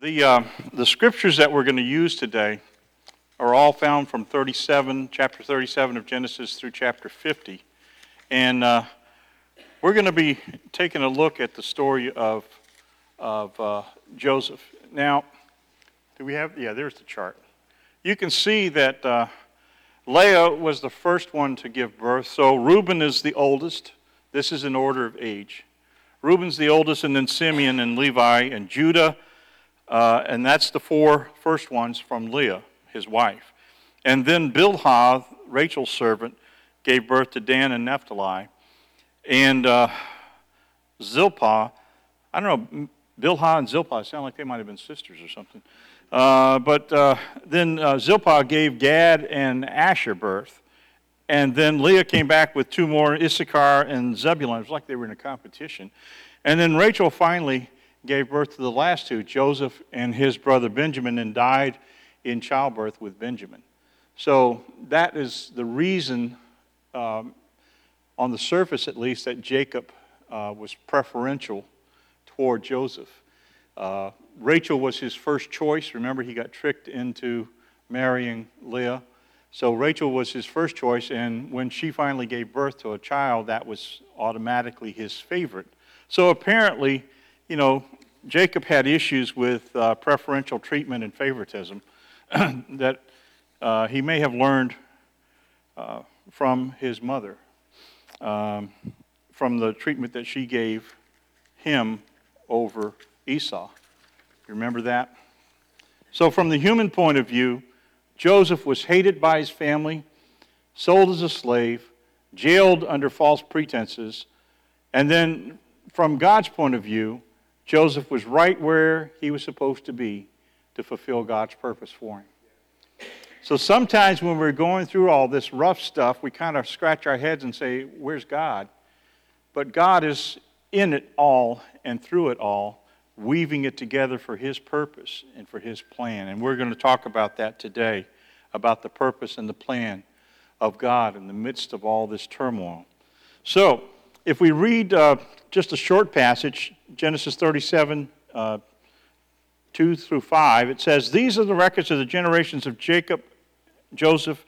The, uh, the scriptures that we're going to use today are all found from 37, chapter 37 of Genesis through chapter 50. And uh, we're going to be taking a look at the story of, of uh, Joseph. Now, do we have? Yeah, there's the chart. You can see that uh, Leah was the first one to give birth. So Reuben is the oldest. This is in order of age. Reuben's the oldest, and then Simeon and Levi and Judah uh, and that's the four first ones from Leah, his wife. And then Bilhah, Rachel's servant, gave birth to Dan and Naphtali. And uh, Zilpah, I don't know, Bilhah and Zilpah sound like they might have been sisters or something. Uh, but uh, then uh, Zilpah gave Gad and Asher birth. And then Leah came back with two more, Issachar and Zebulun. It was like they were in a competition. And then Rachel finally gave birth to the last two, Joseph and his brother Benjamin, and died in childbirth with Benjamin. So that is the reason, um, on the surface at least, that Jacob uh, was preferential toward Joseph. Uh, Rachel was his first choice. Remember, he got tricked into marrying Leah. So Rachel was his first choice, and when she finally gave birth to a child, that was automatically his favorite. So apparently, you know, Jacob had issues with uh, preferential treatment and favoritism that uh, he may have learned uh, from his mother, um, from the treatment that she gave him over Esau. You remember that? So, from the human point of view, Joseph was hated by his family, sold as a slave, jailed under false pretenses, and then from God's point of view, Joseph was right where he was supposed to be to fulfill God's purpose for him. So sometimes when we're going through all this rough stuff, we kind of scratch our heads and say, Where's God? But God is in it all and through it all, weaving it together for His purpose and for His plan. And we're going to talk about that today about the purpose and the plan of God in the midst of all this turmoil. So, if we read uh, just a short passage, Genesis 37, uh, 2 through 5, it says, These are the records of the generations of Jacob, Joseph,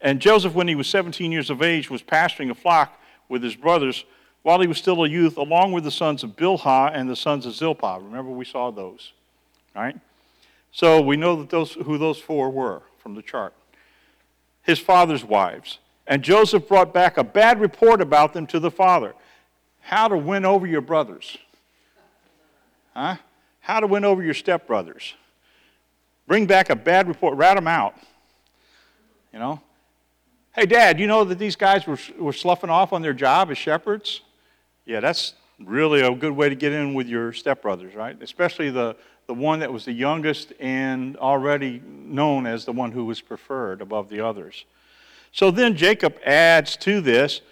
and Joseph, when he was 17 years of age, was pasturing a flock with his brothers while he was still a youth, along with the sons of Bilhah and the sons of Zilpah. Remember, we saw those, right? So we know that those, who those four were from the chart. His father's wives. And Joseph brought back a bad report about them to the father. How to win over your brothers. Huh? How to win over your stepbrothers. Bring back a bad report, rat them out. You know? Hey, Dad, you know that these guys were, were sloughing off on their job as shepherds? Yeah, that's really a good way to get in with your stepbrothers, right? Especially the, the one that was the youngest and already known as the one who was preferred above the others. So then Jacob adds to this,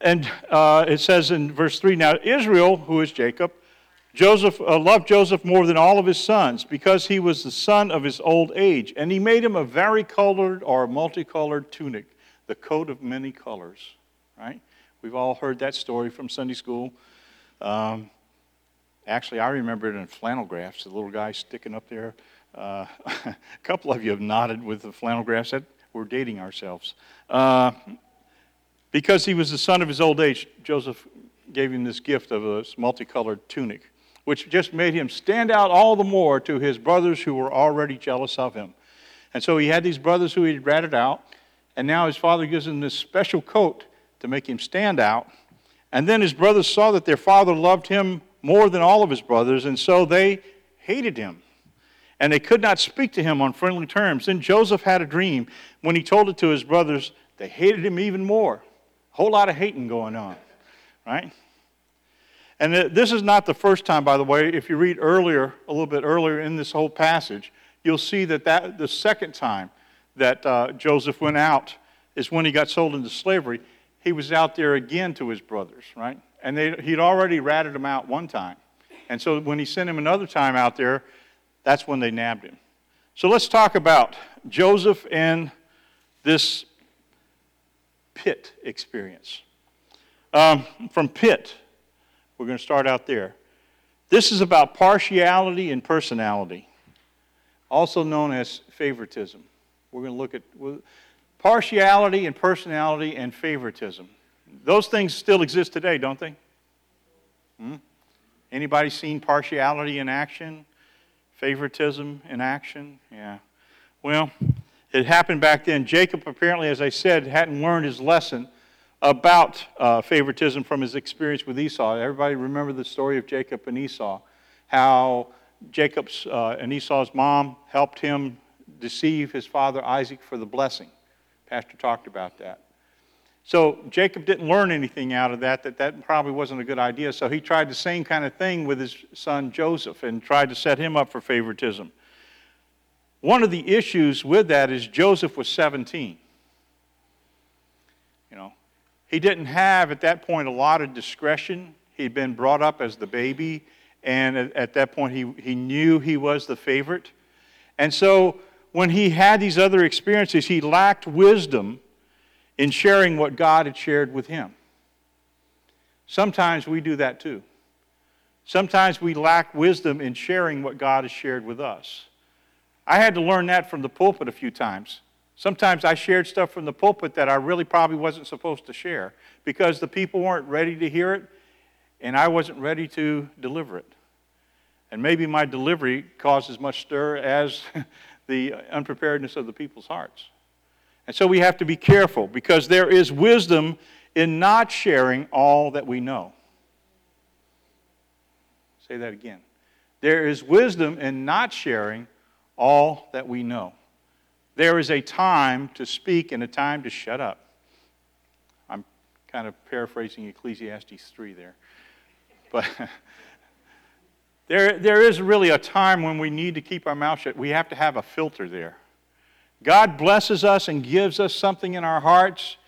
and uh, it says in verse 3 Now Israel, who is Jacob, Joseph uh, loved Joseph more than all of his sons because he was the son of his old age, and he made him a varicolored or multicolored tunic, the coat of many colors. Right? We've all heard that story from Sunday school. Um, actually, I remember it in flannel graphs, the little guy sticking up there. Uh, a couple of you have nodded with the flannel graphs. That we're dating ourselves. Uh, because he was the son of his old age, Joseph gave him this gift of a multicolored tunic, which just made him stand out all the more to his brothers who were already jealous of him. And so he had these brothers who he'd ratted out, and now his father gives him this special coat to make him stand out. And then his brothers saw that their father loved him more than all of his brothers, and so they hated him and they could not speak to him on friendly terms. Then Joseph had a dream. When he told it to his brothers, they hated him even more. Whole lot of hating going on, right? And this is not the first time, by the way. If you read earlier, a little bit earlier in this whole passage, you'll see that, that the second time that uh, Joseph went out is when he got sold into slavery. He was out there again to his brothers, right? And they, he'd already ratted them out one time. And so when he sent him another time out there, that's when they nabbed him. So let's talk about Joseph and this pit experience. Um, from pit, we're going to start out there. This is about partiality and personality, also known as favoritism. We're going to look at partiality and personality and favoritism. Those things still exist today, don't they? Hmm? Anybody seen partiality in action? Favoritism in action? Yeah. Well, it happened back then. Jacob, apparently, as I said, hadn't learned his lesson about uh, favoritism from his experience with Esau. Everybody remember the story of Jacob and Esau, how Jacob's uh, and Esau's mom helped him deceive his father Isaac for the blessing. Pastor talked about that. So Jacob didn't learn anything out of that, that that probably wasn't a good idea. So he tried the same kind of thing with his son Joseph and tried to set him up for favoritism. One of the issues with that is Joseph was 17. You know, he didn't have at that point a lot of discretion. He'd been brought up as the baby, and at, at that point he, he knew he was the favorite. And so when he had these other experiences, he lacked wisdom in sharing what God had shared with him. Sometimes we do that too. Sometimes we lack wisdom in sharing what God has shared with us. I had to learn that from the pulpit a few times. Sometimes I shared stuff from the pulpit that I really probably wasn't supposed to share because the people weren't ready to hear it and I wasn't ready to deliver it. And maybe my delivery caused as much stir as the unpreparedness of the people's hearts. And so we have to be careful because there is wisdom in not sharing all that we know. Say that again. There is wisdom in not sharing all that we know. There is a time to speak and a time to shut up. I'm kind of paraphrasing Ecclesiastes 3 there. But there, there is really a time when we need to keep our mouth shut. We have to have a filter there. God blesses us and gives us something in our hearts,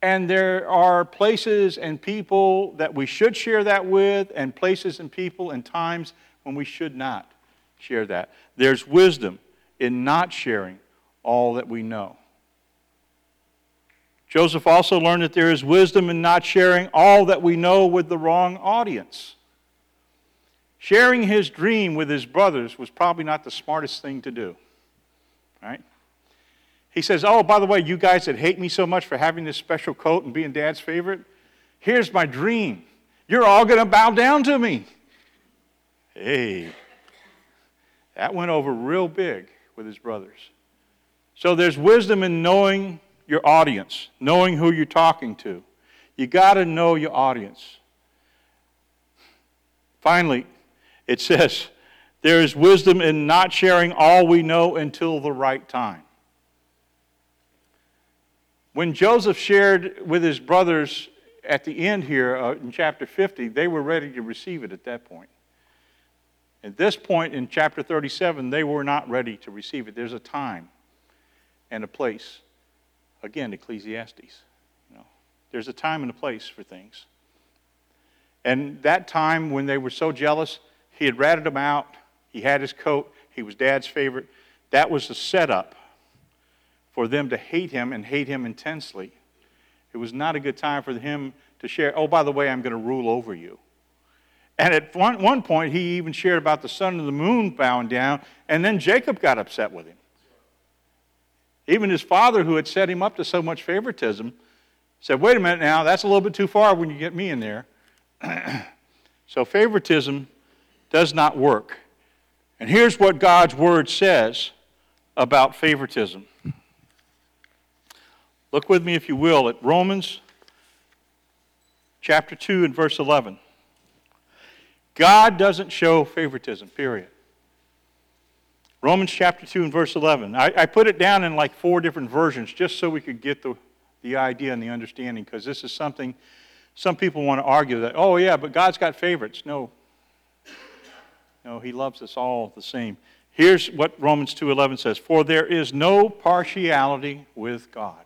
and there are places and people that we should share that with, and places and people and times when we should not share that. There's wisdom in not sharing all that we know. Joseph also learned that there is wisdom in not sharing all that we know with the wrong audience. Sharing his dream with his brothers was probably not the smartest thing to do. Right? He says, Oh, by the way, you guys that hate me so much for having this special coat and being dad's favorite, here's my dream. You're all going to bow down to me. Hey, that went over real big with his brothers. So there's wisdom in knowing your audience, knowing who you're talking to. You got to know your audience. Finally, it says, there is wisdom in not sharing all we know until the right time. When Joseph shared with his brothers at the end here uh, in chapter 50, they were ready to receive it at that point. At this point in chapter 37, they were not ready to receive it. There's a time and a place. Again, Ecclesiastes. You know, there's a time and a place for things. And that time when they were so jealous, he had ratted them out. He had his coat. He was dad's favorite. That was the setup for them to hate him and hate him intensely. It was not a good time for him to share, oh, by the way, I'm going to rule over you. And at one, one point, he even shared about the sun and the moon bowing down, and then Jacob got upset with him. Even his father, who had set him up to so much favoritism, said, Wait a minute now, that's a little bit too far when you get me in there. so, favoritism does not work. And here's what God's word says about favoritism Look with me, if you will, at Romans chapter 2 and verse 11. God doesn't show favoritism, period. Romans chapter 2 and verse 11. I, I, put it down in like four different versions just so we could get the, the idea and the understanding because this is something some people want to argue that, oh, yeah, but God's got favorites. No. No, He loves us all the same. Here's what Romans 2:11 says, "For there is no partiality with God."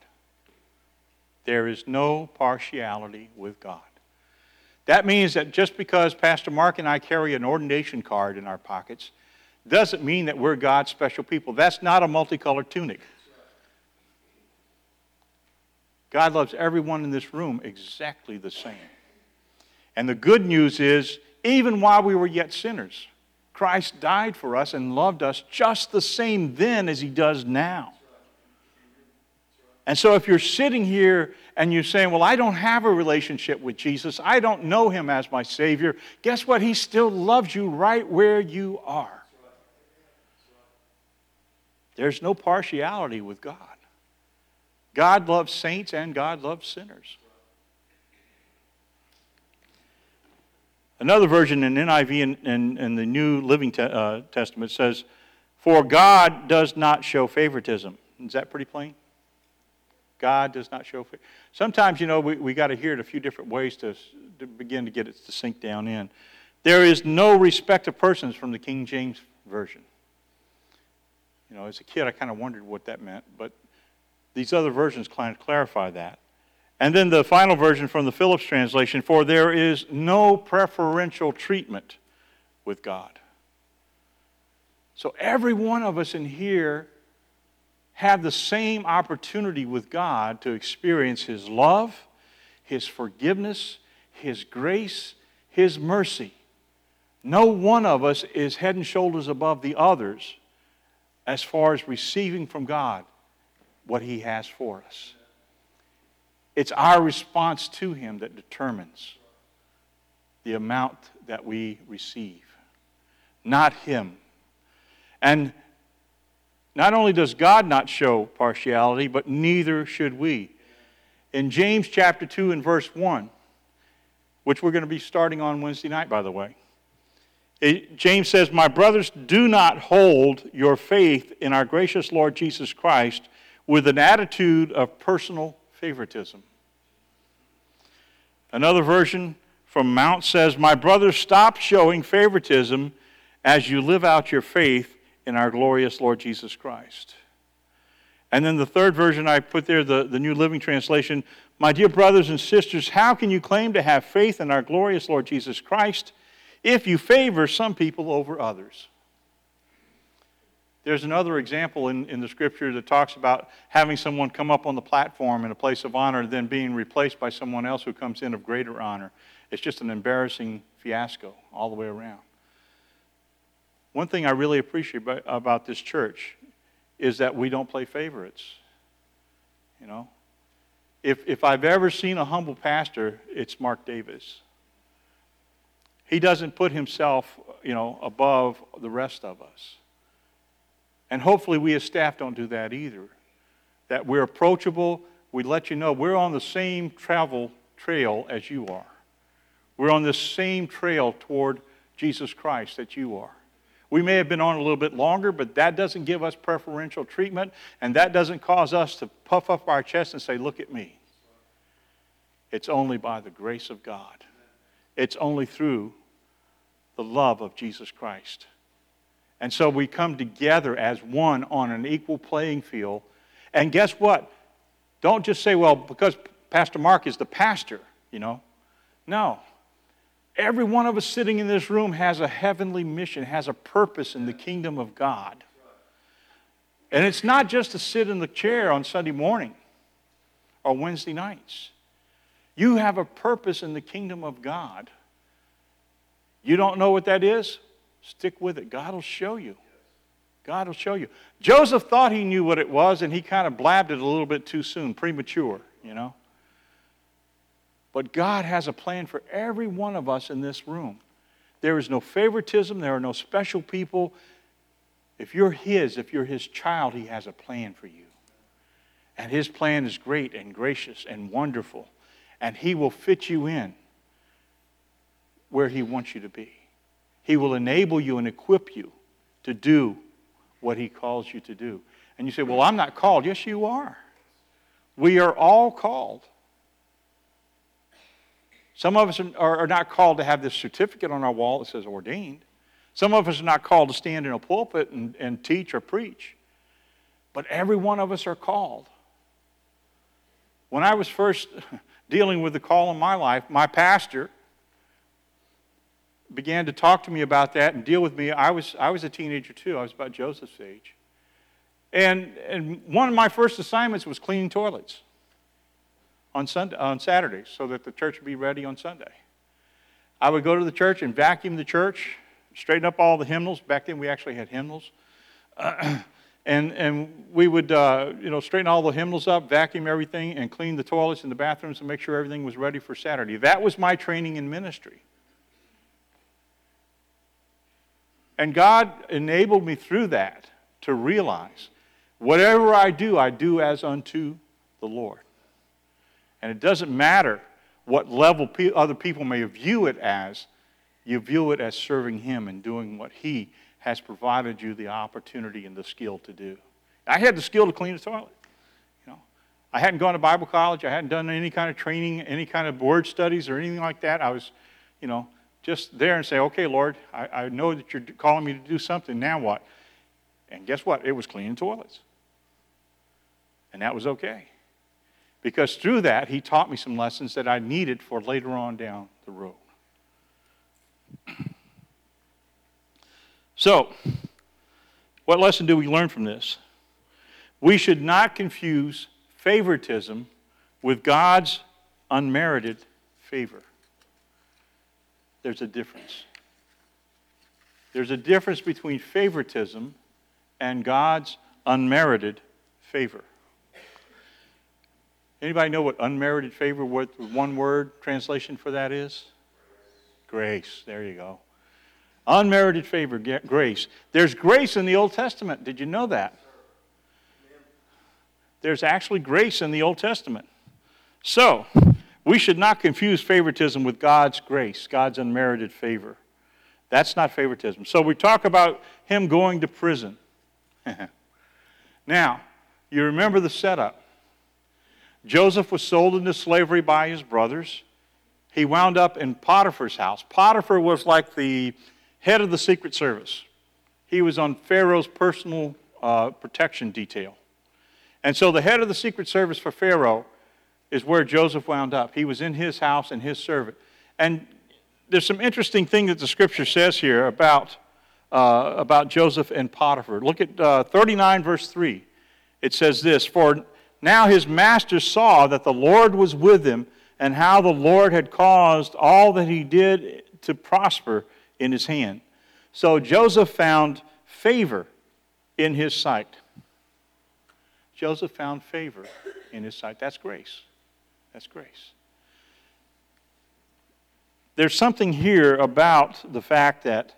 There is no partiality with God. That means that just because Pastor Mark and I carry an ordination card in our pockets doesn't mean that we're God's special people. That's not a multicolored tunic. God loves everyone in this room exactly the same. And the good news is, Even while we were yet sinners, Christ died for us and loved us just the same then as he does now. And so if you're sitting here and you're saying, Well, I don't have a relationship with Jesus, I don't know him as my Savior, guess what? He still loves you right where you are. There's no partiality with God. God loves saints and God loves sinners. Another version in NIV and, in the New Living te- uh, Testament says, For God does not show favoritism. Is that pretty plain? God does not show favoritism. Sometimes, you know, we, we got to hear it a few different ways to, to begin to get it to sink down in. There is no respect of persons from the King James Version. You know, as a kid, I kind of wondered what that meant, but these other versions kind of clarify that. And then the final version from the Phillips translation for there is no preferential treatment with God. So every one of us in here have the same opportunity with God to experience His love, His forgiveness, His grace, His mercy. No one of us is head and shoulders above the others as far as receiving from God what He has for us. It's our response to Him that determines the amount that we receive, not Him. And not only does God not show partiality, but neither should we. In James chapter 2 and verse 1, which we're going to be starting on Wednesday night, by the way, it, James says, My brothers, do not hold your faith in our gracious Lord Jesus Christ with an attitude of personal favoritism. Another version from Mount says, My brothers, stop showing favoritism as you live out your faith in our glorious Lord Jesus Christ. And then the third version I put there, the, the New Living Translation, My dear brothers and sisters, how can you claim to have faith in our glorious Lord Jesus Christ if you favor some people over others? There's another example in, in the scripture that talks about having someone come up on the platform in a place of honor, then being replaced by someone else who comes in of greater honor. It's just an embarrassing fiasco all the way around. One thing I really appreciate about, this church is that we don't play favorites. You know, if, if I've ever seen a humble pastor, it's Mark Davis. He doesn't put himself, you know, above the rest of us. And hopefully, we as staff don't do that either. That we're approachable, we let you know we're on the same travel trail as you are. We're on the same trail toward Jesus Christ that you are. We may have been on a little bit longer, but that doesn't give us preferential treatment, and that doesn't cause us to puff up our chest and say, Look at me. It's only by the grace of God, it's only through the love of Jesus Christ. And so we come together as one on an equal playing field. And guess what? Don't just say, well, because Pastor Mark is the pastor, you know. No. Every one of us sitting in this room has a heavenly mission, has a purpose in the kingdom of God. And it's not just to sit in the chair on Sunday morning or Wednesday nights. You have a purpose in the kingdom of God. You don't know what that is? Stick with it. God will show you. God will show you. Joseph thought he knew what it was, and he kind of blabbed it a little bit too soon, premature, you know. But God has a plan for every one of us in this room. There is no favoritism, there are no special people. If you're His, if you're His child, He has a plan for you. And His plan is great and gracious and wonderful. And He will fit you in where He wants you to be. He will enable you and equip you to do what He calls you to do. And you say, Well, I'm not called. Yes, you are. We are all called. Some of us are, not called to have this certificate on our wall that says ordained. Some of us are not called to stand in a pulpit and, and teach or preach. But every one of us are called. When I was first dealing with the call in my life, my pastor began to talk to me about that and deal with me. I was, I was a teenager too. I was about Joseph's age. And, and one of my first assignments was cleaning toilets on, Sunday, on Saturdays so that the church would be ready on Sunday. I would go to the church and vacuum the church, straighten up all the hymnals. Back then, we actually had hymnals. and, and we would, uh, you know, straighten all the hymnals up, vacuum everything, and clean the toilets and the bathrooms and make sure everything was ready for Saturday. That was my training in ministry. And God enabled me through that to realize whatever I do, I do as unto the Lord. And it doesn't matter what level other people may view it as, you view it as serving Him and doing what He has provided you the opportunity and the skill to do. I had the skill to clean the toilet. You know, I hadn't gone to Bible college. I hadn't done any kind of training, any kind of word studies or anything like that. I was, you know, just there and say, okay, Lord, I, I know that you're calling me to do something. Now what? And guess what? It was cleaning toilets. And that was okay. Because through that, he taught me some lessons that I needed for later on down the road. So, what lesson do we learn from this? We should not confuse favoritism with God's unmerited favor there's a difference. There's a difference between favoritism and God's unmerited favor. Anybody know what unmerited favor, what one word translation for that is? Grace. There you go. Unmerited favor, grace. There's grace in the Old Testament. Did you know that? There's actually grace in the Old Testament. So, we should not confuse favoritism with God's grace, God's unmerited favor. That's not favoritism. So we talk about him going to prison. now, you remember the setup. Joseph was sold into slavery by his brothers. He wound up in Potiphar's house. Potiphar was like the head of the Secret Service, he was on Pharaoh's personal uh, protection detail. And so the head of the Secret Service for Pharaoh is where Joseph wound up. He was in his house and his servant. And there's some interesting thing that the scripture says here about, uh, about Joseph and Potiphar. Look at uh, 39, verse 3. It says this For now his master saw that the Lord was with him, and how the Lord had caused all that he did to prosper in his hand. So Joseph found favor in his sight. Joseph found favor in his sight. That's grace. That's grace. There's something here about the fact that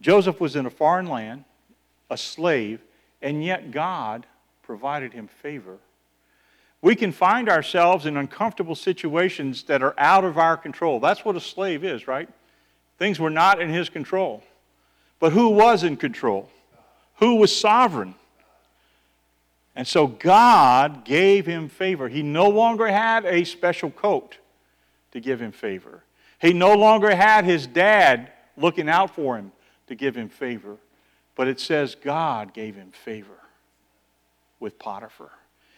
Joseph was in a foreign land, a slave, and yet God provided him favor. We can find ourselves in uncomfortable situations that are out of our control. That's what a slave is, right? Things were not in his control. But who was in control? Who was sovereign? And so God gave him favor. He no longer had a special coat to give him favor. He no longer had his dad looking out for him to give him favor. But it says God gave him favor with Potiphar.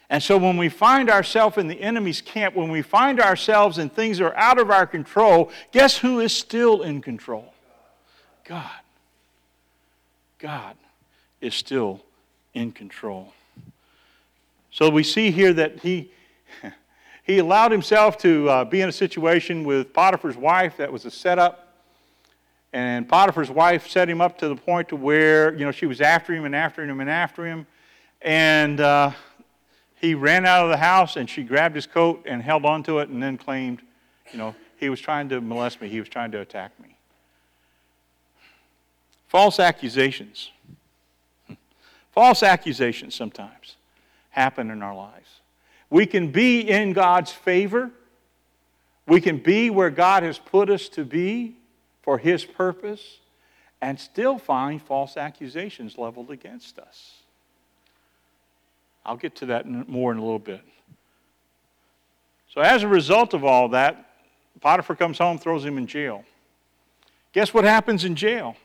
And so when we find ourselves in the enemy's camp, when we find ourselves in things are out of our control, guess who is still in control? God. God is still in control. So we see here that he, he allowed himself to uh, be in a situation with Potiphar's wife that was a setup. And Potiphar's wife set him up to the point to where, you know, she was after him and after him and after him. And uh, he ran out of the house and she grabbed his coat and held onto it and then claimed, you know, he was trying to molest me, he was trying to attack me. False accusations. False accusations sometimes happen in our lives. We can be in God's favor. We can be where God has put us to be for His purpose and still find false accusations leveled against us. I'll get to that more in a little bit. So, as a result of all that, Potiphar comes home, throws him in jail. Guess what happens in jail?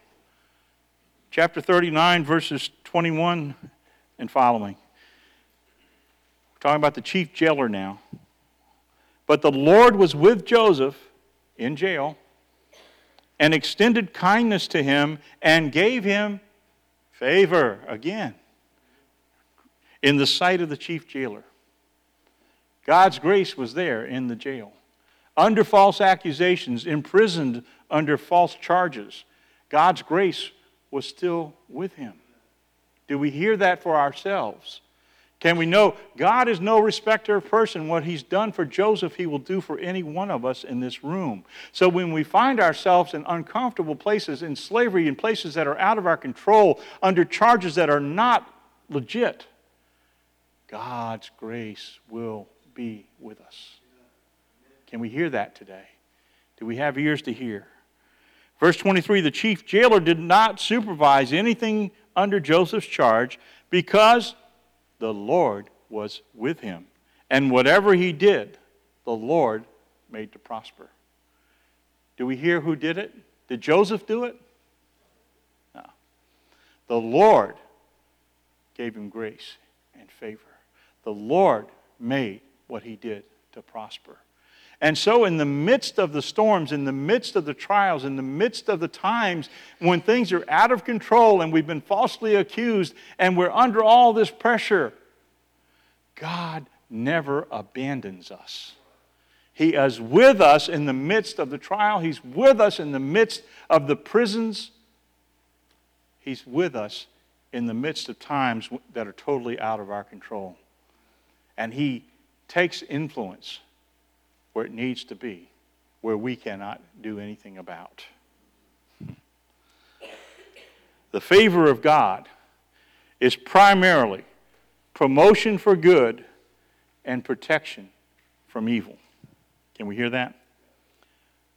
Chapter 39, verses 21 and following We're talking about the chief jailer now. But the Lord was with Joseph in jail and extended kindness to him and gave him favor again in the sight of the chief jailer. God's grace was there in the jail. under false accusations, imprisoned under false charges, God's grace was still with him. Do we hear that for ourselves? Can we know God is no respecter of person? What He's done for Joseph, He will do for any one of us in this room. So when we find ourselves in uncomfortable places, in slavery, in places that are out of our control, under charges that are not legit, God's grace will be with us. Can we hear that today? Do we have ears to hear? Verse 23 the chief jailer did not supervise anything under Joseph's charge because the Lord was with him. And whatever he did, the Lord made to prosper. Do we hear who did it? Did Joseph do it? No. The Lord gave him grace and favor. The Lord made what he did to prosper. And so, in the midst of the storms, in the midst of the trials, in the midst of the times when things are out of control and we've been falsely accused and we're under all this pressure, God never abandons us. He is with us in the midst of the trial, He's with us in the midst of the prisons, He's with us in the midst of times that are totally out of our control. And He takes influence where it needs to be, where we cannot do anything about. The favor of God is primarily promotion for good and protection from evil. Can we hear that?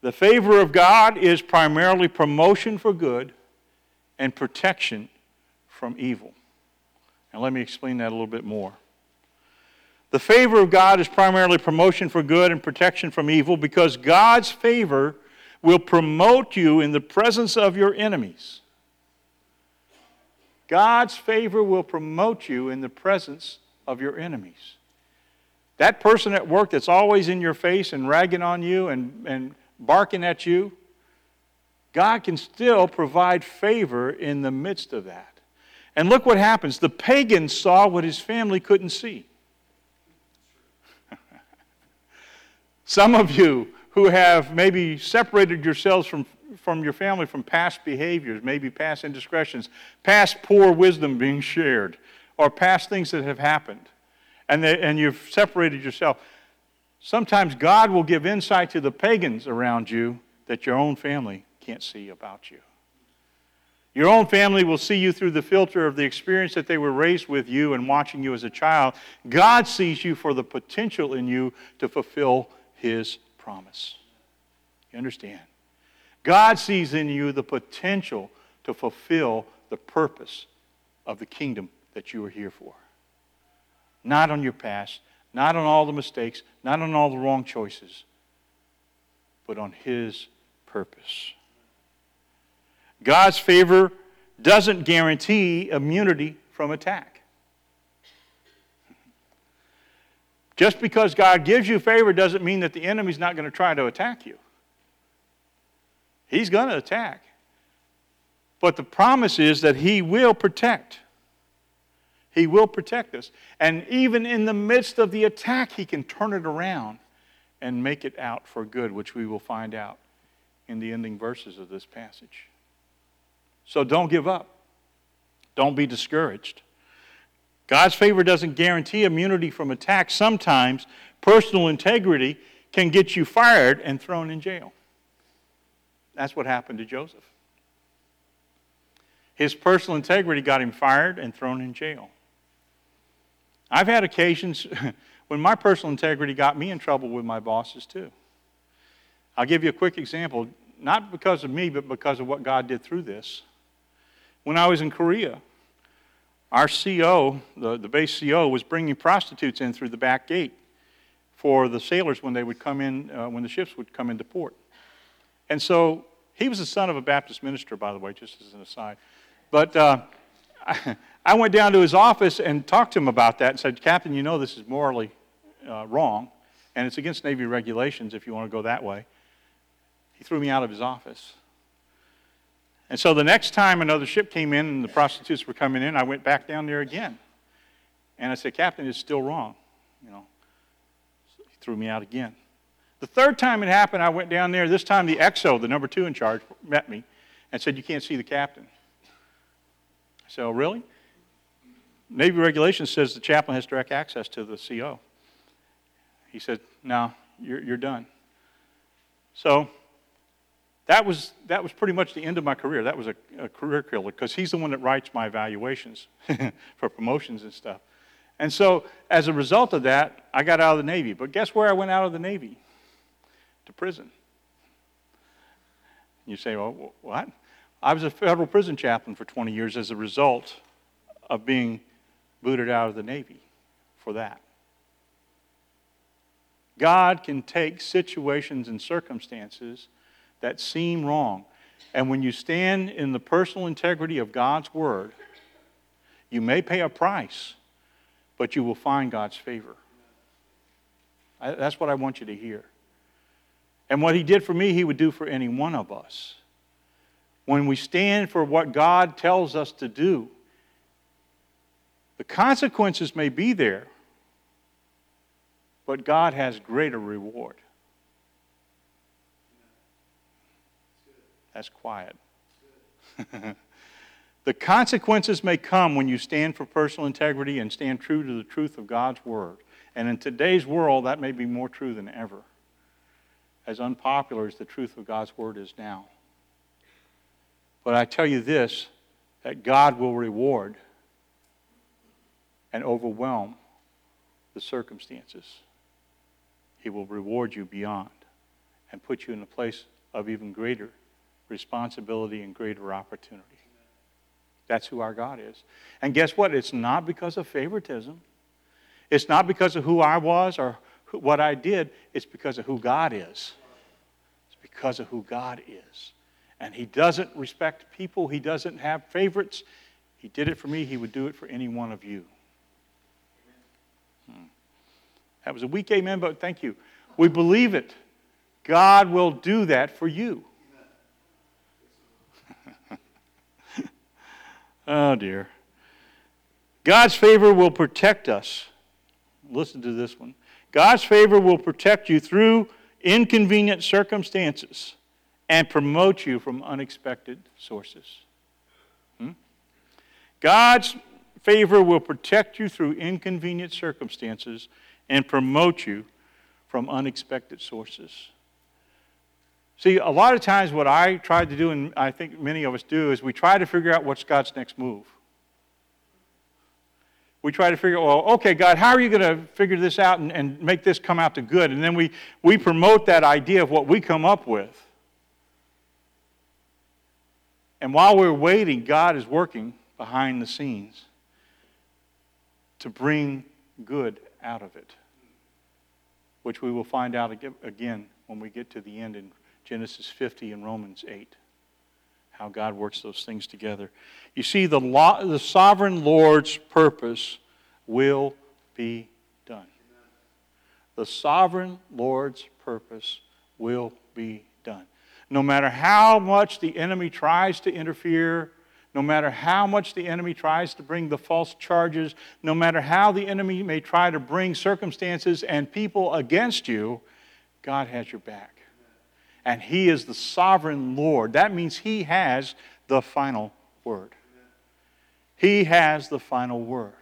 The favor of God is primarily promotion for good and protection from evil. And let me explain that a little bit more. The favor of God is primarily promotion for good and protection from evil because God's favor will promote you in the presence of your enemies. God's favor will promote you in the presence of your enemies. That person at work that's always in your face and ragging on you and, and barking at you, God can still provide favor in the midst of that. And look what happens. The pagan saw what his family couldn't see. Some of you who have maybe separated yourselves from, from your family from past behaviors, maybe past indiscretions, past poor wisdom being shared, or past things that have happened, and, they, and you've separated yourself. Sometimes God will give insight to the pagans around you that your own family can't see about you. Your own family will see you through the filter of the experience that they were raised with you and watching you as a child. God sees you for the potential in you to fulfill his promise. You understand? God sees in you the potential to fulfill the purpose of the kingdom that you are here for. Not on your past, not on all the mistakes, not on all the wrong choices, but on His purpose. God's favor doesn't guarantee immunity from attack. Just because God gives you favor doesn't mean that the enemy's not going to try to attack you. He's going to attack. But the promise is that He will protect. He will protect us. And even in the midst of the attack, He can turn it around and make it out for good, which we will find out in the ending verses of this passage. So don't give up. Don't be discouraged. God's favor doesn't guarantee immunity from attack. Sometimes personal integrity can get you fired and thrown in jail. That's what happened to Joseph. His personal integrity got him fired and thrown in jail. I've had occasions when my personal integrity got me in trouble with my bosses, too. I'll give you a quick example, not because of me, but because of what God did through this. When I was in Korea, our CO, the, the base CO, was bringing prostitutes in through the back gate for the sailors when they would come in, uh, when the ships would come into port. And so he was the son of a Baptist minister, by the way, just as an aside. But uh, I, went down to his office and talked to him about that and said, Captain, you know this is morally uh, wrong, and it's against Navy regulations if you want to go that way. He threw me out of his office. And so the next time another ship came in and the prostitutes were coming in, I went back down there again. And I said, Captain, it's still wrong. You know, he threw me out again. The third time it happened, I went down there. This time the XO, the number two in charge, met me and said, You can't see the captain. I said, Oh, really? Navy regulation says the chaplain has direct access to the CO. He said, No, you're, you're done. So that was, that was pretty much the end of my career. That was a, a career killer because he's the one that writes my evaluations for promotions and stuff. And so, as a result of that, I got out of the Navy. But guess where I went out of the Navy? To prison. You say, well, what? I was a federal prison chaplain for 20 years as a result of being booted out of the Navy for that. God can take situations and circumstances that seem wrong. And when you stand in the personal integrity of God's Word, you may pay a price, but you will find God's favor. I, that's what I want you to hear. And what He did for me, He would do for any one of us. When we stand for what God tells us to do, the consequences may be there, but God has greater reward. That's quiet. the consequences may come when you stand for personal integrity and stand true to the truth of God's Word. And in today's world, that may be more true than ever, as unpopular as the truth of God's Word is now. But I tell you this that God will reward and overwhelm the circumstances. He will reward you beyond and put you in a place of even greater responsibility and greater opportunity. That's who our God is. And guess what? It's not because of favoritism. It's not because of who I was or what I did. It's because of who God is. It's because of who God is. And He doesn't respect people, He doesn't have favorites. He did it for me, He would do it for any one of you. Hmm. That was a weak amen, but thank you. We believe it. God will do that for you. Oh, dear. God's favor will protect us. Listen to this one. God's favor will protect you through inconvenient circumstances and promote you from unexpected sources. Hmm? God's favor will protect you through inconvenient circumstances and promote you from unexpected sources. See, a lot of times what I try to do, and I think many of us do, is we try to figure out what's God's next move. We try to figure, well, okay, God, how are you going to figure this out and, and make this come out to good? And then we, we promote that idea of what we come up with. And while we're waiting, God is working behind the scenes to bring good out of it, which we will find out again when we get to the end in Genesis 50 and Romans 8. How God works those things together. You see, the, law, the sovereign Lord's purpose will be done. The sovereign Lord's purpose will be done. No matter how much the enemy tries to interfere, no matter how much the enemy tries to bring the false charges, no matter how the enemy may try to bring circumstances and people against you, God has your back and He is the sovereign Lord. That means He has the final word. He has the final word.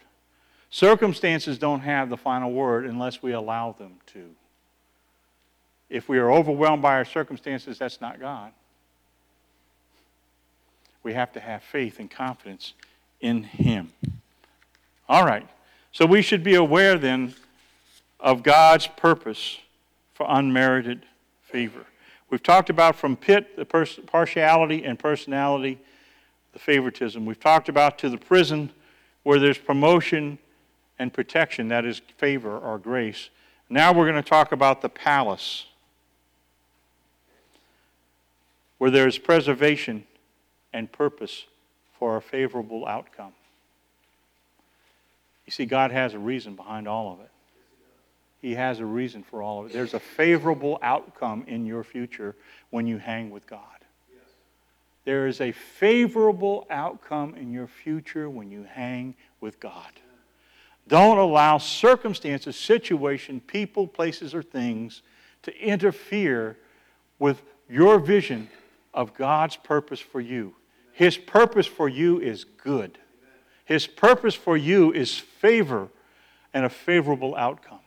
Circumstances don't have the final word unless we allow them to. If we are overwhelmed by our circumstances, that's not God. We have to have faith and confidence in Him. All right. So we should be aware then of God's purpose for unmerited favor. We've talked about from pit, the pers- partiality and personality, the favoritism. We've talked about to the prison where there's promotion and protection, that is favor or grace. Now we're going to talk about the palace where there's preservation and purpose for a favorable outcome. You see, God has a reason behind all of it. He has a reason for all of it. There's a favorable outcome in your future when you hang with God. There is a favorable outcome in your future when you hang with God. Don't allow circumstances, situation, people, places, or things to interfere with your vision of God's purpose for you. His purpose for you is good. His purpose for you is favor and a favorable outcome.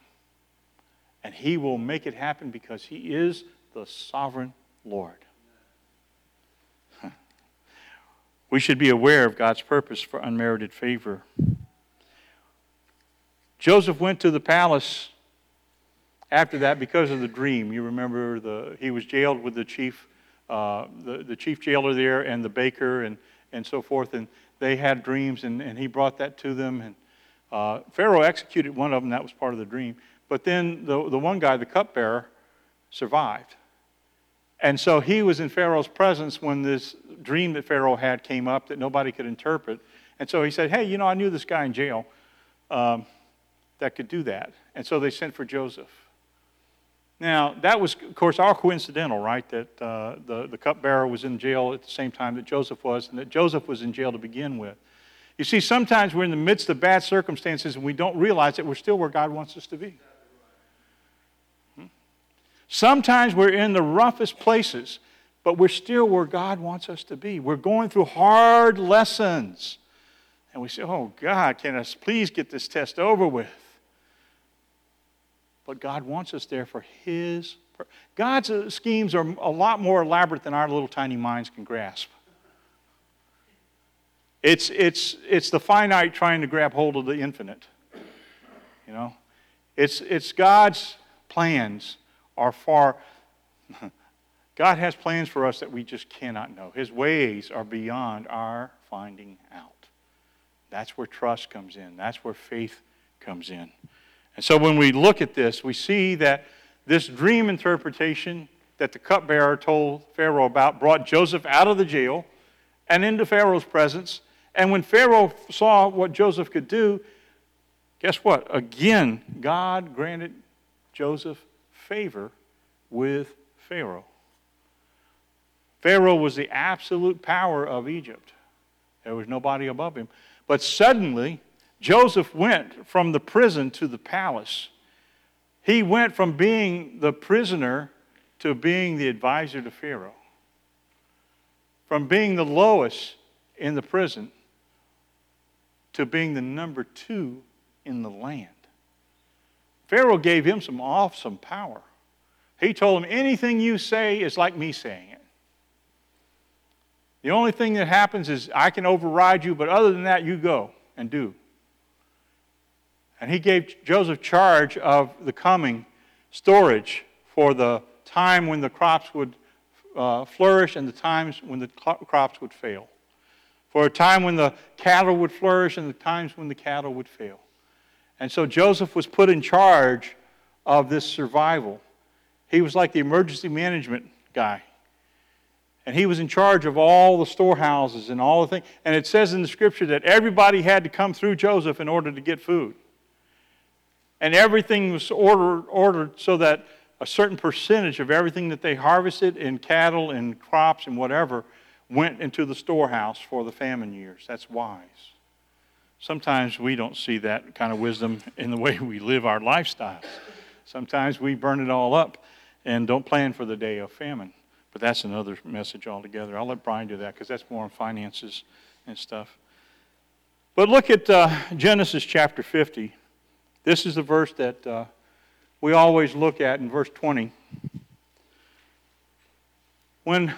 And He will make it happen because He is the sovereign Lord. We should be aware of God's purpose for unmerited favor. Joseph went to the palace after that because of the dream. You remember the, he was jailed with the chief, uh, the, the chief jailer there and the baker and, and so forth. And they had dreams, and, and he brought that to them. And uh, Pharaoh executed one of them, that was part of the dream. But then the, the one guy, the cupbearer, survived. And so he was in Pharaoh's presence when this dream that Pharaoh had came up that nobody could interpret. And so he said, Hey, you know, I knew this guy in jail um, that could do that. And so they sent for Joseph. Now, that was, of course, all coincidental, right? That uh, the, the cupbearer was in jail at the same time that Joseph was, and that Joseph was in jail to begin with. You see, sometimes we're in the midst of bad circumstances and we don't realize that we're still where God wants us to be. Sometimes we're in the roughest places, but we're still where God wants us to be. We're going through hard lessons. And we say, Oh, God, can us please get this test over with? But God wants us there for His. God's uh, schemes are a lot more elaborate than our little tiny minds can grasp. It's, it's, it's the finite trying to grab hold of the infinite. You know? It's, it's God's plans are far. God has plans for us that we just cannot know. His ways are beyond our finding out. That's where trust comes in, that's where faith comes in. And so when we look at this, we see that this dream interpretation that the cupbearer told Pharaoh about brought Joseph out of the jail and into Pharaoh's presence. And when Pharaoh saw what Joseph could do, guess what? Again, God granted Joseph favor with Pharaoh. Pharaoh was the absolute power of Egypt. There was nobody above him. But suddenly, Joseph went from the prison to the palace. He went from being the prisoner to being the advisor to Pharaoh. From being the lowest in the prison to being the number two in the land. Pharaoh gave him some awesome power. He told him, anything you say is like me saying it. The only thing that happens is I can override you, but other than that, you go and do. And he gave Joseph charge of the coming storage for the time when the crops would uh, flourish and the times when the crops would fail. For a time when the cattle would flourish and the times when the cattle would fail. And so Joseph was put in charge of this survival. He was like the emergency management guy. And he was in charge of all the storehouses and all the things. And it says in the scripture that everybody had to come through Joseph in order to get food. And everything was ordered, ordered so that a certain percentage of everything that they harvested in cattle and crops and whatever went into the storehouse for the famine years. That's wise. Sometimes we don't see that kind of wisdom in the way we live our lifestyles. Sometimes we burn it all up and don't plan for the day of famine. But that's another message altogether. I'll let Brian do that because that's more on finances and stuff. But look at uh, Genesis chapter 50. This is the verse that uh, we always look at in verse 20. When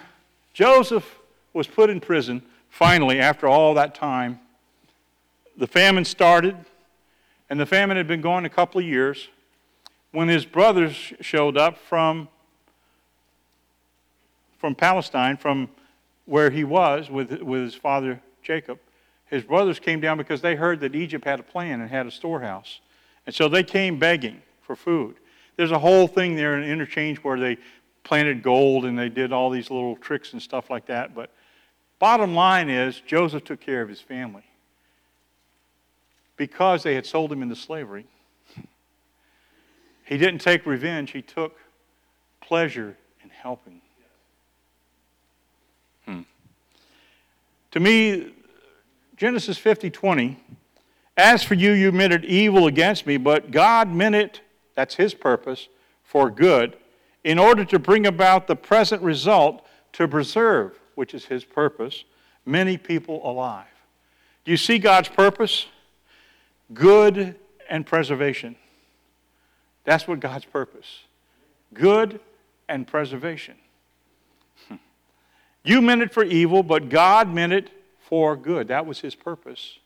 Joseph was put in prison, finally, after all that time, the famine started, and the famine had been going a couple of years. When his brothers showed up from, from Palestine, from where he was with, with his father Jacob, his brothers came down because they heard that Egypt had a plan and had a storehouse. And so they came begging for food. There's a whole thing there in interchange where they planted gold and they did all these little tricks and stuff like that. But bottom line is, Joseph took care of his family because they had sold him into slavery. He didn't take revenge, he took pleasure in helping. Hmm. To me, Genesis 50 20, as for you, you meant it evil against me, but God meant it, that's his purpose, for good, in order to bring about the present result to preserve, which is his purpose, many people alive. Do you see God's purpose? Good and preservation. That's what God's purpose. Good and preservation. You meant it for evil, but God meant it for good. That was his purpose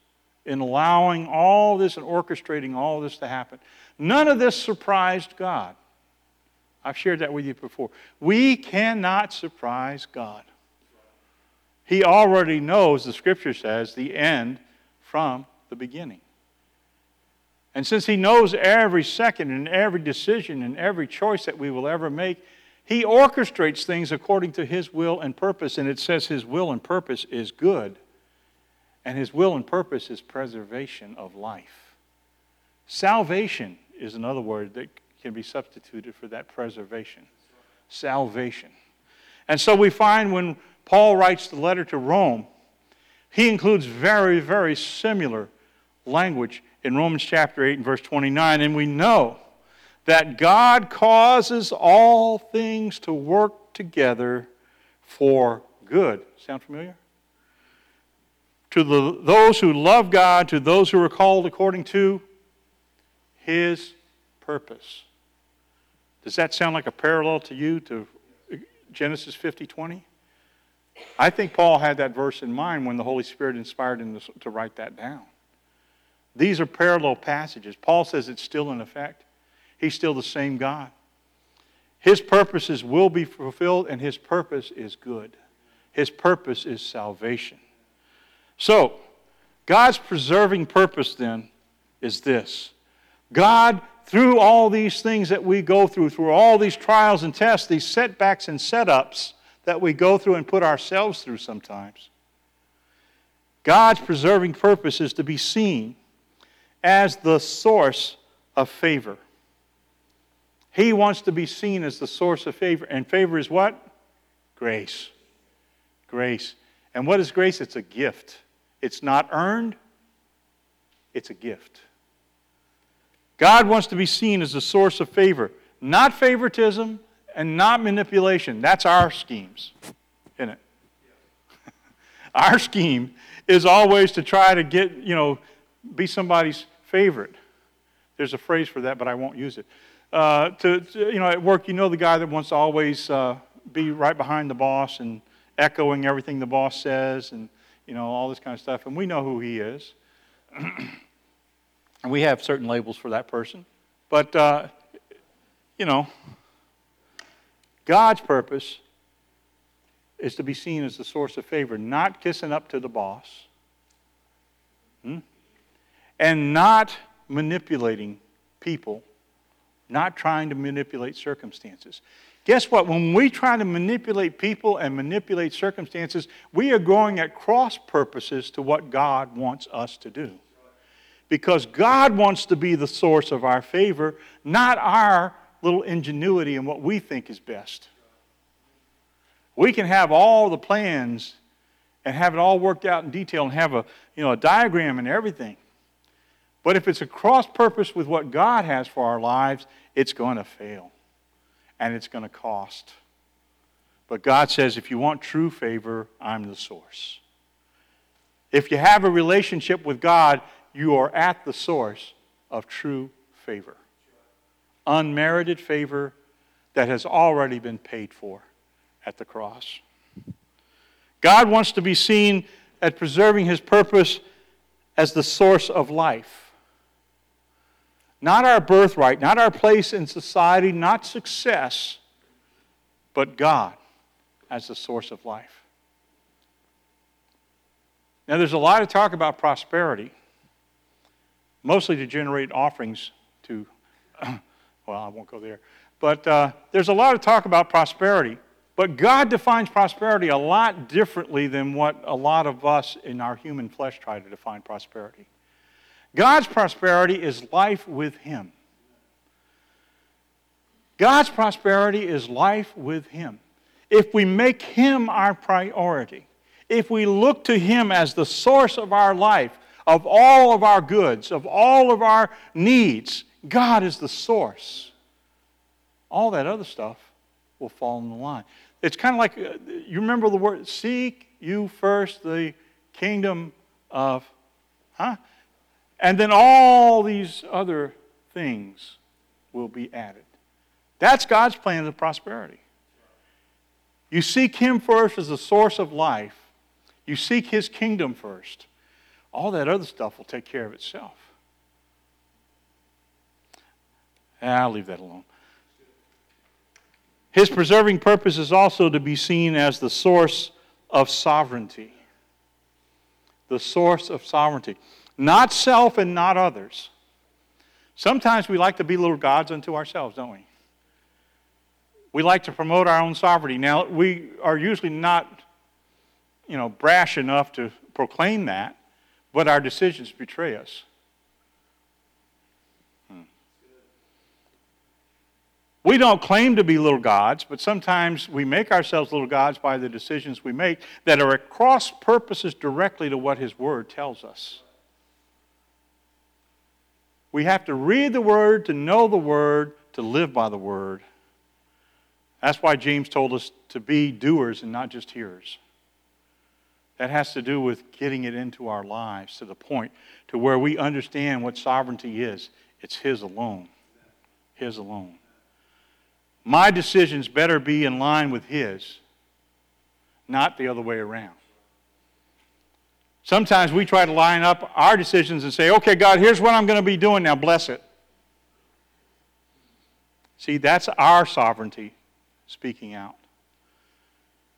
in allowing all this and orchestrating all this to happen. None of this surprised God. I've shared that with you before. We cannot surprise God. He already knows, the scripture says, the end from the beginning. And since He knows every second and every decision and every choice that we will ever make, He orchestrates things according to His will and purpose. And it says His will and purpose is good. And His will and purpose is preservation of life. Salvation is another word that can be substituted for that preservation. Salvation. And so we find when Paul writes the letter to Rome, he includes very, very similar language in Romans chapter 8 and verse 29. And we know that God causes all things to work together for good. Sound familiar? To the, those who love God, to those who are called according to his purpose. Does that sound like a parallel to you to Genesis 50 20? I think Paul had that verse in mind when the Holy Spirit inspired him to write that down. These are parallel passages. Paul says it's still in effect. He's still the same God. His purposes will be fulfilled, and his purpose is good. His purpose is salvation. So, God's preserving purpose then is this God, through all these things that we go through, through all these trials and tests, these setbacks and setups that we go through and put ourselves through sometimes, God's preserving purpose is to be seen as the source of favor. He wants to be seen as the source of favor. And favor is what? Grace. Grace. And what is grace? It's a gift. It's not earned, it's a gift. God wants to be seen as the source of favor, not favoritism and not manipulation. That's our schemes, isn't it? our scheme is always to try to get, you know, be somebody's favorite. There's a phrase for that, but I won't use it. Uh, to, to, you know, at work, you know the guy that wants to always uh, be right behind the boss and echoing everything the boss says and, you know, all this kind of stuff. And we know who he is. and we have certain labels for that person. But, uh, you know, God's purpose is to be seen as the source of favor, not kissing up to the boss. Hmm? And not manipulating people, not trying to manipulate circumstances. Guess what? When we try to manipulate people and manipulate circumstances, we are going at cross purposes to what God wants us to do. Because God wants to be the source of our favor, not our little ingenuity and what we think is best. We can have all the plans and have it all worked out in detail and have a, you know, a diagram and everything. But if it's a cross purpose with what God has for our lives, it's going to fail and it's going to cost. But God says, if you want true favor, I'm the source. If you have a relationship with God, you are at the source of true favor. Unmerited favor that has already been paid for at the cross. God wants to be seen at preserving his purpose as the source of life. Not our birthright, not our place in society, not success, but God as the source of life. Now, there's a lot of talk about prosperity, mostly to generate offerings to, well, I won't go there. But uh, there's a lot of talk about prosperity. But God defines prosperity a lot differently than what a lot of us in our human flesh try to define prosperity. God's prosperity is life with Him. God's prosperity is life with Him. If we make Him our priority, if we look to Him as the source of our life, of all of our goods, of all of our needs, God is the source. All that other stuff will fall in the line. It's kind of like uh, you remember the word seek you first the kingdom of, huh? And then all these other things will be added. That's God's plan of prosperity. You seek Him first as the source of life, you seek His kingdom first. All that other stuff will take care of itself. Ah, I'll leave that alone. His preserving purpose is also to be seen as the source of sovereignty. The source of sovereignty. Not self and not others. Sometimes we like to be little gods unto ourselves, don't we? We like to promote our own sovereignty. Now, we are usually not, you know, brash enough to proclaim that, but our decisions betray us. Hmm. We don't claim to be little gods, but sometimes we make ourselves little gods by the decisions we make that are at cross purposes directly to what His Word tells us. We have to read the Word, to know the Word, to live by the Word. That's why James told us to be doers and not just hearers. That has to do with getting it into our lives to the point to where we understand what sovereignty is. It's His alone. His alone. My decisions better be in line with His, not the other way around. Sometimes we try to line up our decisions and say, okay, God, here's what I'm going to be doing now, bless it. See, that's our sovereignty speaking out.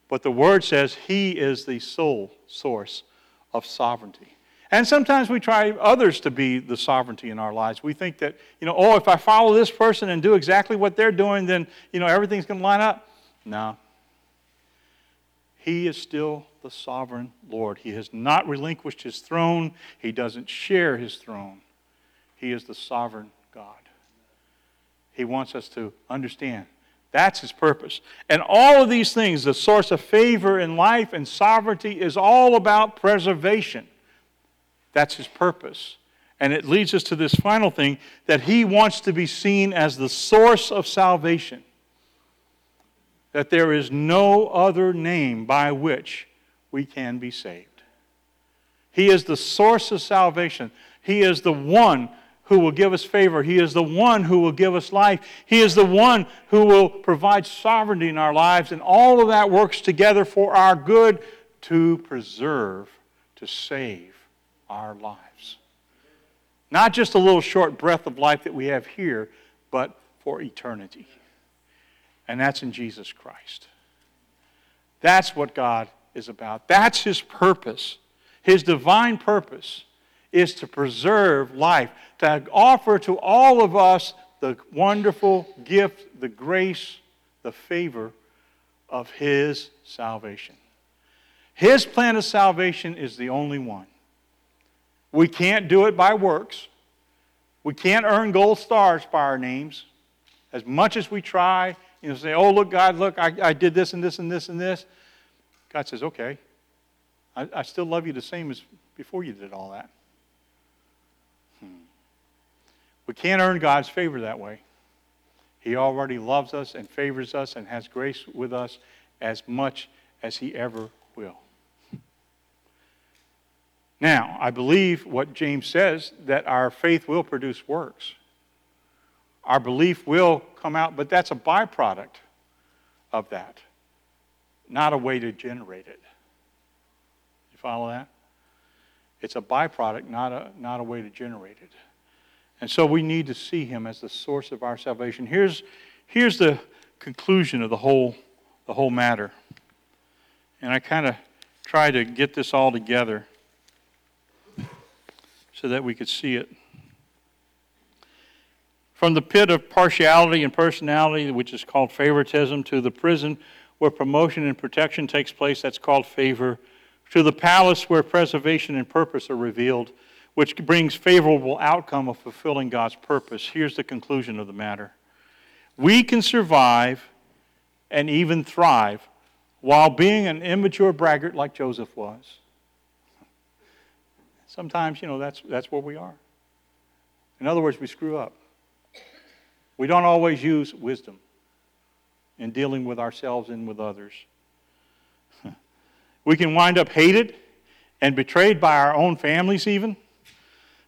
But the Word says He is the sole source of sovereignty. And sometimes we try others to be the sovereignty in our lives. We think that, you know, oh, if I follow this person and do exactly what they're doing, then, you know, everything's going to line up. No. He is still the sovereign Lord. He has not relinquished his throne, he doesn't share his throne. He is the sovereign God. He wants us to understand that's his purpose. And all of these things, the source of favor in life and sovereignty, is all about preservation. That's his purpose. And it leads us to this final thing that he wants to be seen as the source of salvation. That there is no other name by which we can be saved. He is the source of salvation. He is the one who will give us favor. He is the one who will give us life. He is the one who will provide sovereignty in our lives. And all of that works together for our good to preserve, to save our lives. Not just a little short breath of life that we have here, but for eternity. And that's in Jesus Christ. That's what God is about. That's His purpose. His divine purpose is to preserve life, to offer to all of us the wonderful gift, the grace, the favor of His salvation. His plan of salvation is the only one. We can't do it by works. We can't earn gold stars by our names. As much as we try, you know, say, oh, look, God, look, I, I did this and this and this and this. God says, okay, I, I still love you the same as before you did all that. Hmm. We can't earn God's favor that way. He already loves us and favors us and has grace with us as much as He ever will. Now, I believe what James says that our faith will produce works. Our belief will come out, but that's a byproduct of that, not a way to generate it. You follow that? It's a byproduct, not a, not a way to generate it. And so we need to see him as the source of our salvation. Here's, here's the conclusion of the whole, the whole matter. And I kind of try to get this all together so that we could see it. From the pit of partiality and personality, which is called favoritism, to the prison where promotion and protection takes place, that's called favor, to the palace where preservation and purpose are revealed, which brings favorable outcome of fulfilling God's purpose. Here's the conclusion of the matter. We can survive and even thrive while being an immature braggart like Joseph was. Sometimes, you know, that's, that's where we are. In other words, we screw up. We don't always use wisdom. in dealing with ourselves and with others. We can wind up hated and betrayed by our own families, even,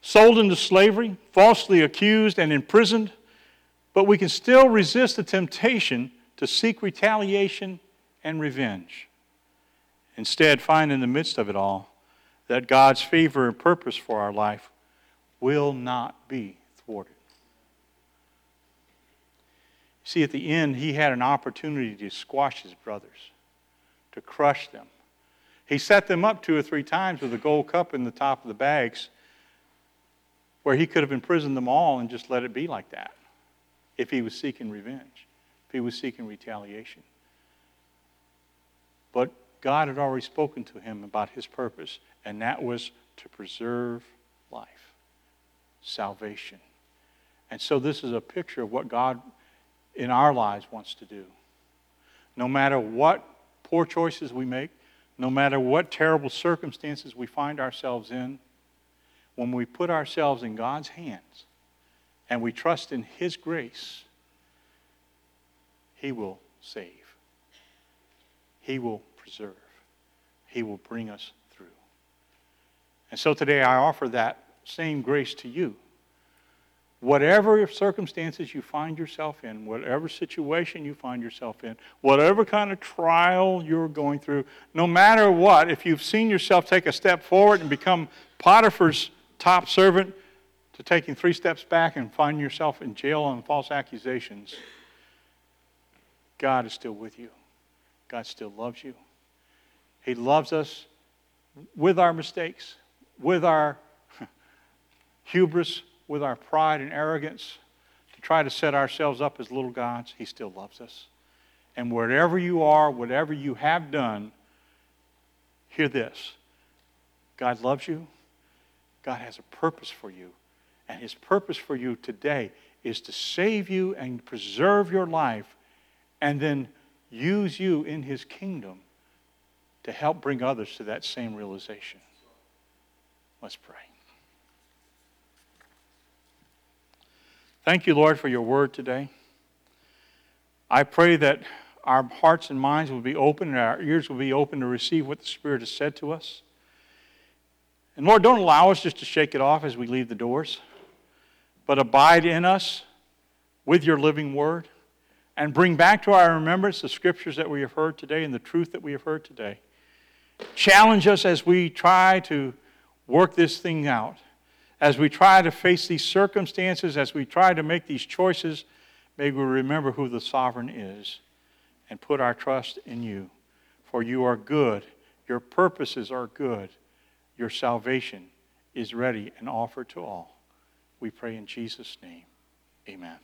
sold into slavery, falsely accused and imprisoned, but we can still resist the temptation to seek retaliation and revenge. Instead, find in the midst of it all that God's favor and purpose for our life will not be thwarted. See, at the end, he had an opportunity to squash his brothers, to crush them. He set them up two or three times with a gold cup in the top of the bags where he could have imprisoned them all and just let it be like that if he was seeking revenge, if he was seeking retaliation. But God had already spoken to him about his purpose, and that was to preserve life, salvation. And so this is a picture of what God in our lives wants to do. No matter what poor choices we make, no matter what terrible circumstances we find ourselves in, when we put ourselves in God's hands and we trust in His grace, He will save. He will preserve. He will bring us through. And so today I offer that same grace to you whatever circumstances you find yourself in, whatever situation you find yourself in, whatever kind of trial you're going through, no matter what, if you've seen yourself take a step forward and become Potiphar's top servant to taking three steps back and find yourself in jail on false accusations, God is still with you. God still loves you. He loves us with our mistakes, with our hubris, with our pride and arrogance to try to set ourselves up as little gods, He still loves us. And wherever you are, whatever you have done, hear this God loves you, God has a purpose for you. And His purpose for you today is to save you and preserve your life and then use you in His kingdom to help bring others to that same realization. Let's pray. Thank you, Lord, for your word today. I pray that our hearts and minds will be open and our ears will be open to receive what the Spirit has said to us. And Lord, don't allow us just to shake it off as we leave the doors, but abide in us with your living word and bring back to our remembrance the scriptures that we have heard today and the truth that we have heard today. Challenge us as we try to work this thing out as we try to face these circumstances, as we try to make these choices, may we remember who the sovereign is and put our trust in you. For you are good, your purposes are good, your salvation is ready and offered to all. We pray in Jesus' name. Amen.